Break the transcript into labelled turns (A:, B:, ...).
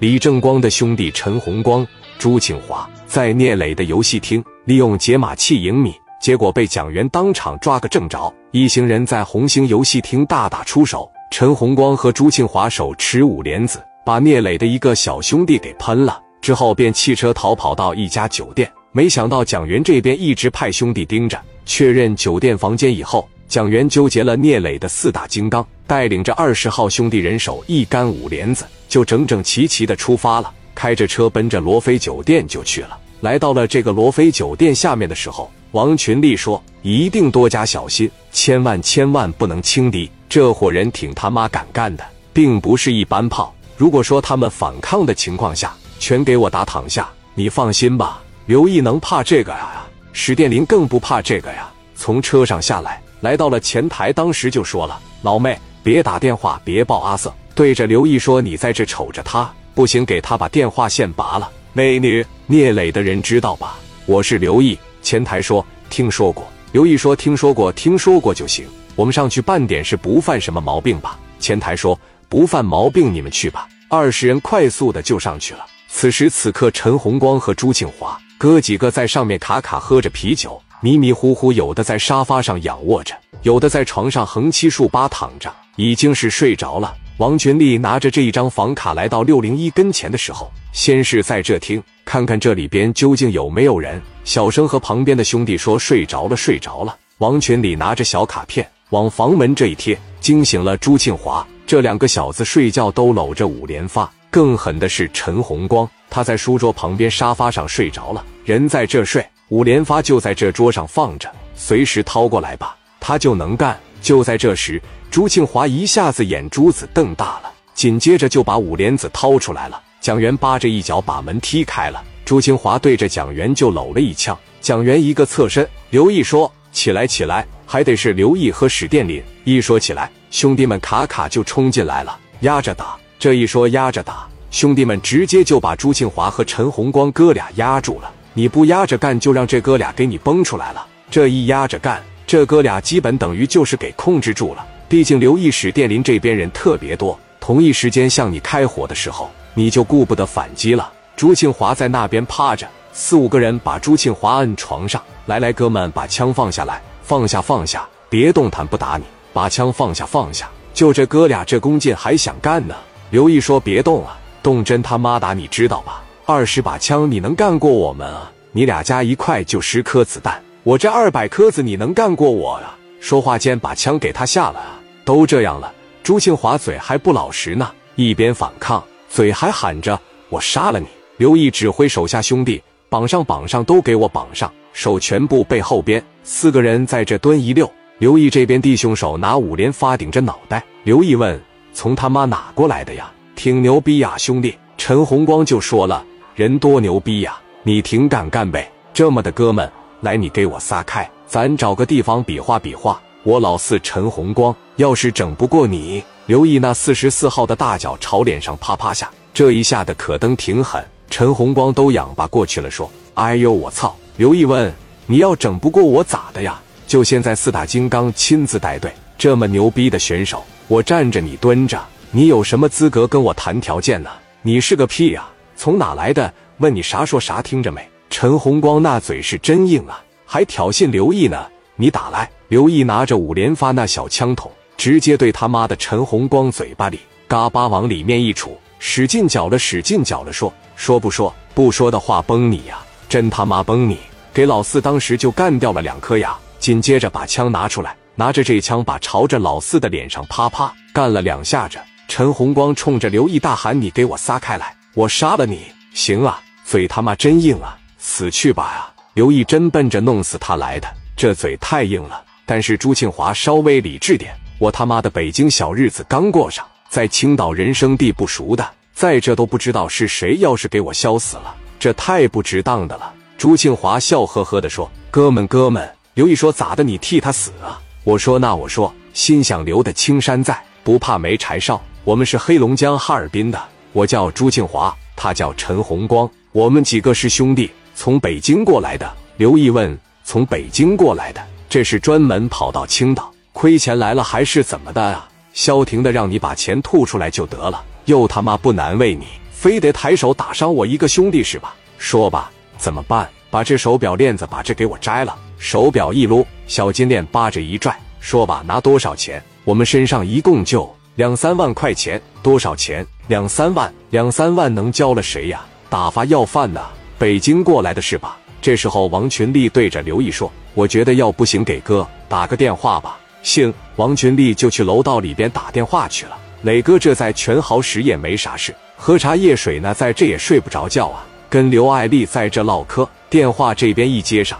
A: 李正光的兄弟陈洪光、朱庆华在聂磊的游戏厅利用解码器赢米，结果被蒋元当场抓个正着。一行人在红星游戏厅大打出手，陈洪光和朱庆华手持五莲子，把聂磊的一个小兄弟给喷了。之后便弃车逃跑到一家酒店。没想到蒋元这边一直派兄弟盯着，确认酒店房间以后，蒋元纠结了聂磊的四大金刚，带领着二十号兄弟人手一杆五连子。就整整齐齐的出发了，开着车奔着罗非酒店就去了。来到了这个罗非酒店下面的时候，王群力说：“一定多加小心，千万千万不能轻敌。这伙人挺他妈敢干的，并不是一般炮。如果说他们反抗的情况下，全给我打躺下。你放心吧，刘毅能怕这个呀？史殿林更不怕这个呀。从车上下来，来到了前台，当时就说了：老妹，别打电话，别报阿瑟。”对着刘毅说：“你在这瞅着他，不行，给他把电话线拔了。”美女，聂磊的人知道吧？我是刘毅。前台说：“听说过。”刘毅说：“听说过，听说过就行。我们上去办点事，不犯什么毛病吧？”前台说：“不犯毛病，你们去吧。”二十人快速的就上去了。此时此刻，陈红光和朱庆华哥几个在上面卡卡喝着啤酒，迷迷糊糊，有的在沙发上仰卧着，有的在床上横七竖八躺着，已经是睡着了。王群力拿着这一张房卡来到六零一跟前的时候，先是在这听，看看这里边究竟有没有人。小声和旁边的兄弟说：“睡着了，睡着了。”王群力拿着小卡片往房门这一贴，惊醒了朱庆华。这两个小子睡觉都搂着五连发。更狠的是陈红光，他在书桌旁边沙发上睡着了，人在这睡，五连发就在这桌上放着，随时掏过来吧，他就能干。就在这时。朱庆华一下子眼珠子瞪大了，紧接着就把五莲子掏出来了。蒋元扒着一脚把门踢开了，朱庆华对着蒋元就搂了一枪。蒋元一个侧身，刘毅说：“起来，起来！”还得是刘毅和史殿林一说起来，兄弟们卡卡就冲进来了，压着打。这一说压着打，兄弟们直接就把朱庆华和陈红光哥俩压住了。你不压着干，就让这哥俩给你崩出来了。这一压着干，这哥俩基本等于就是给控制住了。毕竟刘义史殿林这边人特别多，同一时间向你开火的时候，你就顾不得反击了。朱庆华在那边趴着，四五个人把朱庆华摁床上，来来，哥们，把枪放下来，放下放下，别动弹，不打你，把枪放下放下。就这哥俩这弓箭还想干呢？刘毅说：“别动啊，动真他妈打你知道吧？二十把枪你能干过我们啊？你俩加一块就十颗子弹，我这二百颗子你能干过我呀？”说话间把枪给他下了啊！都这样了，朱庆华嘴还不老实呢，一边反抗，嘴还喊着“我杀了你”。刘毅指挥手下兄弟绑上，绑上，都给我绑上，手全部背后边。四个人在这蹲一溜。刘毅这边弟兄手拿五连发顶着脑袋。刘毅问：“从他妈哪过来的呀？挺牛逼呀，兄弟！”陈红光就说了：“人多牛逼呀，你挺敢干呗。这么的哥们，来，你给我撒开，咱找个地方比划比划。”我老四陈红光，要是整不过你，刘毅那四十四号的大脚朝脸上啪啪下，这一下的可登挺狠，陈红光都仰巴过去了，说：“哎呦我操！”刘毅问：“你要整不过我咋的呀？就现在四大金刚亲自带队，这么牛逼的选手，我站着你蹲着，你有什么资格跟我谈条件呢？你是个屁呀！从哪来的？问你啥说啥，听着没？”陈红光那嘴是真硬啊，还挑衅刘毅呢，你打来。刘毅拿着五连发那小枪筒，直接对他妈的陈红光嘴巴里嘎巴往里面一杵，使劲搅了，使劲搅了，说说不说不说的话崩你呀！真他妈崩你！给老四当时就干掉了两颗牙，紧接着把枪拿出来，拿着这枪把朝着老四的脸上啪啪干了两下子。陈红光冲着刘毅大喊：“你给我撒开来，我杀了你！”行啊，嘴他妈真硬啊，死去吧啊！刘毅真奔着弄死他来的，这嘴太硬了。但是朱庆华稍微理智点，我他妈的北京小日子刚过上，在青岛人生地不熟的，在这都不知道是谁，要是给我削死了，这太不值当的了。朱庆华笑呵呵的说：“哥们，哥们。”刘毅说：“咋的？你替他死啊？”我说：“那我说，心想留的青山在，不怕没柴烧。我们是黑龙江哈尔滨的，我叫朱庆华，他叫陈红光，我们几个是兄弟，从北京过来的。”刘毅问：“从北京过来的？”这是专门跑到青岛亏钱来了，还是怎么的啊？消停的让你把钱吐出来就得了，又他妈不难为你，非得抬手打伤我一个兄弟是吧？说吧，怎么办？把这手表链子，把这给我摘了。手表一撸，小金链扒着一拽，说吧，拿多少钱？我们身上一共就两三万块钱，多少钱？两三万，两三万能交了谁呀？打发要饭呢？北京过来的是吧？这时候，王群力对着刘毅说：“我觉得要不行，给哥打个电话吧。”行，王群力就去楼道里边打电话去了。磊哥这在全豪实业没啥事，喝茶夜水呢，在这也睡不着觉啊，跟刘爱丽在这唠嗑。电话这边一接上。